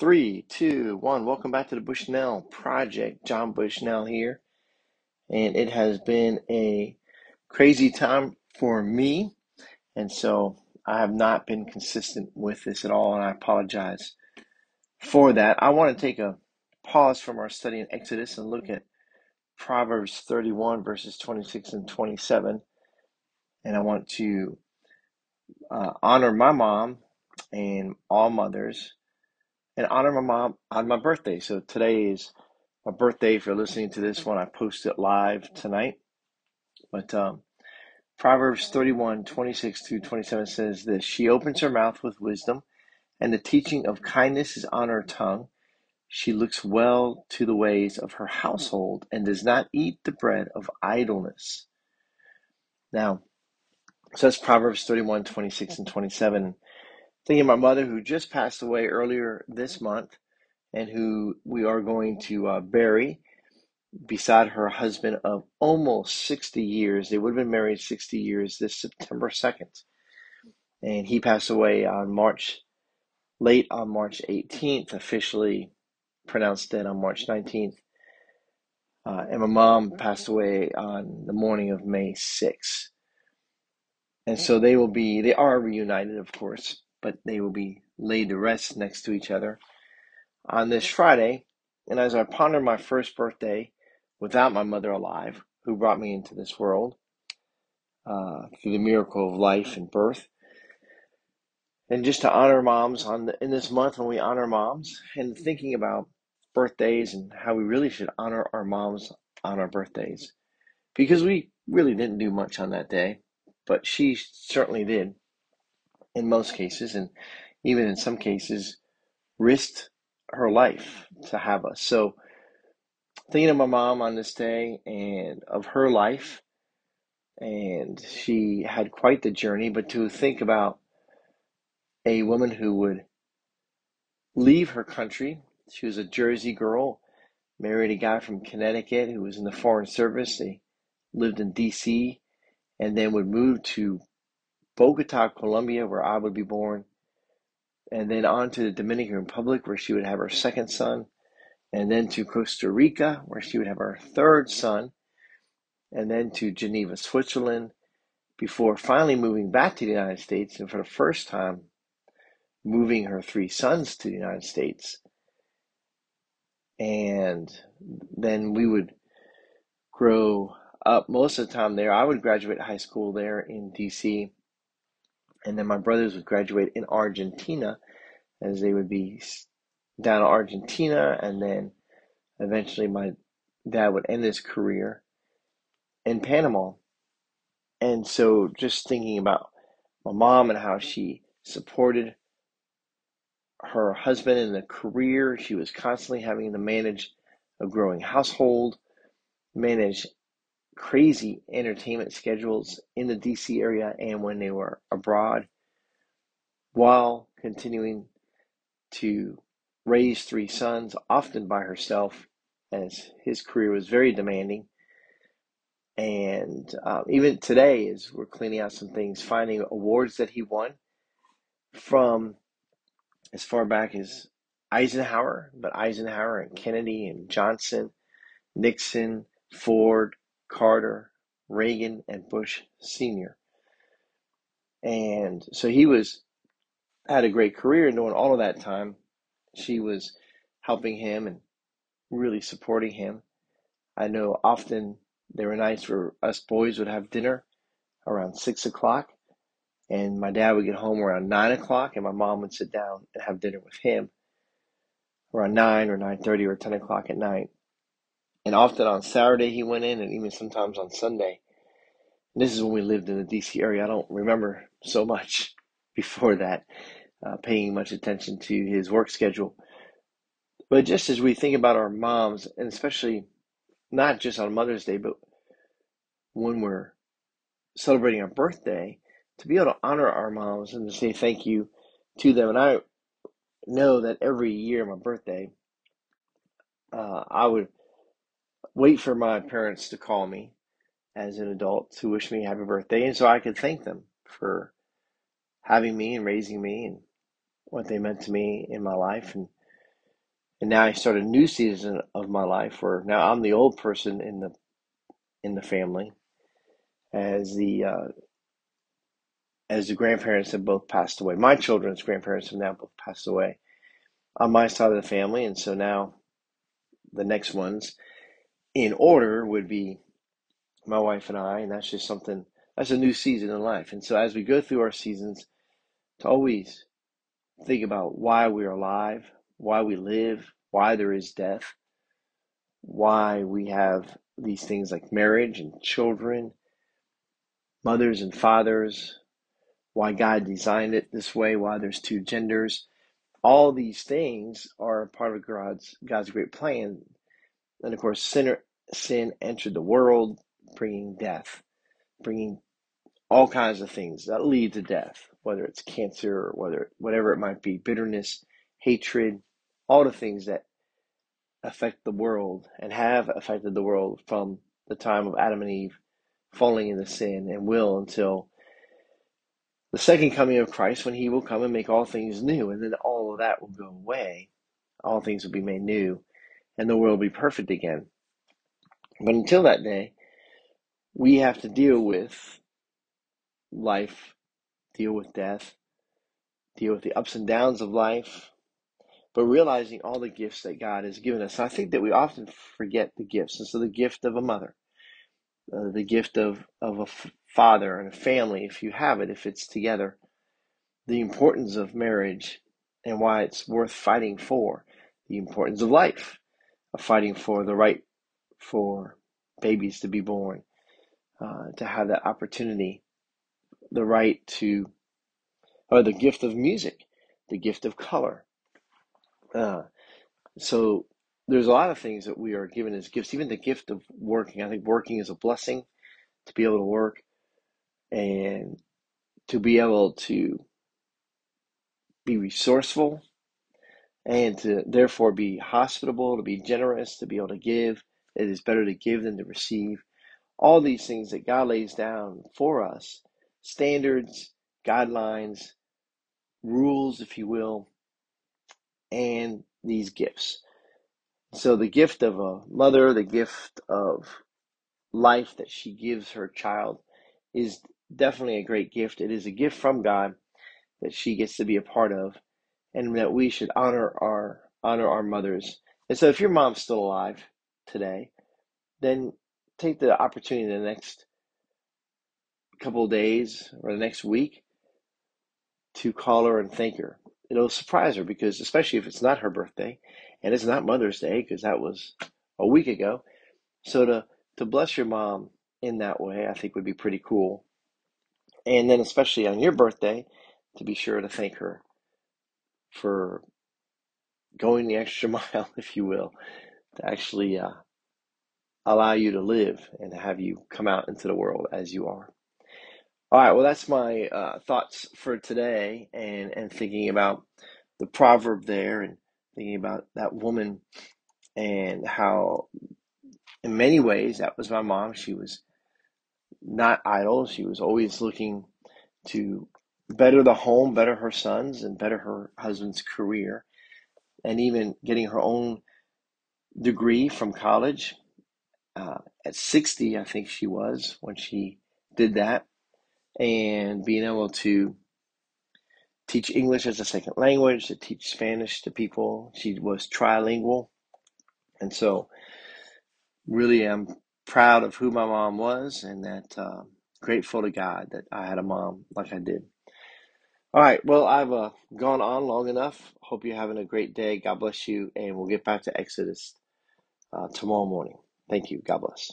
Three, two, one. Welcome back to the Bushnell Project. John Bushnell here. And it has been a crazy time for me. And so I have not been consistent with this at all. And I apologize for that. I want to take a pause from our study in Exodus and look at Proverbs 31, verses 26 and 27. And I want to uh, honor my mom and all mothers and honor my mom on my birthday. So today is my birthday. If you're listening to this one, I post it live tonight. But um, Proverbs 31, 26 through 27 says this She opens her mouth with wisdom, and the teaching of kindness is on her tongue. She looks well to the ways of her household and does not eat the bread of idleness. Now, so that's Proverbs 31, 26, and 27. Thinking of my mother who just passed away earlier this month and who we are going to uh, bury beside her husband of almost 60 years. They would have been married 60 years this September 2nd. And he passed away on March, late on March 18th, officially pronounced dead on March 19th. Uh, and my mom passed away on the morning of May 6th. And so they will be, they are reunited, of course, but they will be laid to rest next to each other on this Friday. And as I ponder my first birthday without my mother alive, who brought me into this world uh, through the miracle of life and birth, and just to honor moms on the, in this month when we honor moms, and thinking about birthdays and how we really should honor our moms on our birthdays, because we really didn't do much on that day, but she certainly did in most cases, and even in some cases risked her life to have us. So thinking of my mom on this day and of her life, and she had quite the journey, but to think about a woman who would leave her country. She was a Jersey girl, married a guy from Connecticut who was in the Foreign Service. They lived in D.C. and then would move to Bogota, Colombia, where I would be born, and then on to the Dominican Republic, where she would have her second son, and then to Costa Rica, where she would have her third son, and then to Geneva, Switzerland, before finally moving back to the United States, and for the first time, moving her three sons to the United States. And then we would grow up most of the time there. I would graduate high school there in DC, and then my brothers would graduate in Argentina as they would be down in Argentina, and then eventually my dad would end his career in Panama. And so just thinking about my mom and how she supported her husband in the career, she was constantly having to manage a growing household, manage crazy entertainment schedules in the DC area and when they were abroad, while continuing to raise three sons, often by herself, as his career was very demanding. And um, even today, as we're cleaning out some things, finding awards that he won from as far back as Eisenhower, but Eisenhower and Kennedy and Johnson, Nixon, Ford, Carter, Reagan, and Bush Sr. And so he was had a great career, and during all of that time, she was helping him and really supporting him. I know often there were nights where us boys would have dinner around six o'clock, and my dad would get home around nine o'clock, and my mom would sit down and have dinner with him around nine or nine thirty or ten o'clock at night. And often on Saturday he went in, and even sometimes on Sunday. And this is when we lived in the D.C. area. I don't remember so much before that, uh, paying much attention to his work schedule. But just as we think about our moms, and especially not just on Mother's Day, but when we're celebrating our birthday, to be able to honor our moms and to say thank you to them. And I know that every year, my birthday, uh, I would wait for my parents to call me as an adult to wish me happy birthday, and so I could thank them for having me and raising me and what they meant to me in my life. And And now I start a new season of my life where now I'm the old person in the in the family as the uh, as the grandparents have both passed away. My children's grandparents have now both passed away on my side of the family, and so now the next ones in order would be my wife and I, and that's just something that's a new season in life. And so as we go through our seasons, to always think about why we're alive, why we live, why there is death, why we have these things like marriage and children, mothers and fathers, why God designed it this way, why there's two genders. All these things are part of God's God's great plan. And of course, sinner, sin entered the world, bringing death, bringing all kinds of things that lead to death, whether it's cancer or whether whatever it might be, bitterness, hatred, all the things that affect the world and have affected the world from the time of Adam and Eve falling into sin and will until the second coming of Christ when he will come and make all things new and then all of that will go away. All things will be made new and the world will be perfect again. But until that day, we have to deal with life, deal with death, deal with the ups and downs of life, but realizing all the gifts that God has given us. I think that we often forget the gifts. And so the gift of a mother, uh, the gift of, of a f- father and a family, if you have it, if it's together, the importance of marriage and why it's worth fighting for, the importance of life, fighting for the right for babies to be born, uh, to have that opportunity, the right to, or the gift of music, the gift of color. Uh, So there's a lot of things that we are given as gifts, even the gift of working. I think working is a blessing to be able to work and to be able to be resourceful and to therefore be hospitable, to be generous, to be able to give. It is better to give than to receive. All these things that God lays down for us standards, guidelines, rules, if you will, and these gifts. So the gift of a mother, the gift of life that she gives her child is definitely a great gift. It is a gift from God that she gets to be a part of, and that we should honor our honor our mothers. And so, if your mom's still alive today, then take the opportunity the next couple of days or the next week to call her and thank her. It'll surprise her because, especially if it's not her birthday and it's not Mother's Day, because that was a week ago. So to to bless your mom in that way, I think would be pretty cool. And then, especially on your birthday, to be sure to thank her for going the extra mile, if you will, to actually uh, allow you to live and have you come out into the world as you are. All right, well, that's my uh, thoughts for today, and and thinking about the proverb there, and thinking about that woman, and how, in many ways, that was my mom. She was not idle. She was always looking to better the home, better her sons, and better her husband's career, and even getting her own degree from college. Uh, at 60, I think she was when she did that, and being able to teach English as a second language, to teach Spanish to people. She was trilingual. And so, really, I'm proud of who my mom was and that uh, grateful to God that I had a mom like I did. All right. Well, I've uh, gone on long enough. Hope you're having a great day. God bless you. And we'll get back to Exodus uh, tomorrow morning. Thank you. God bless.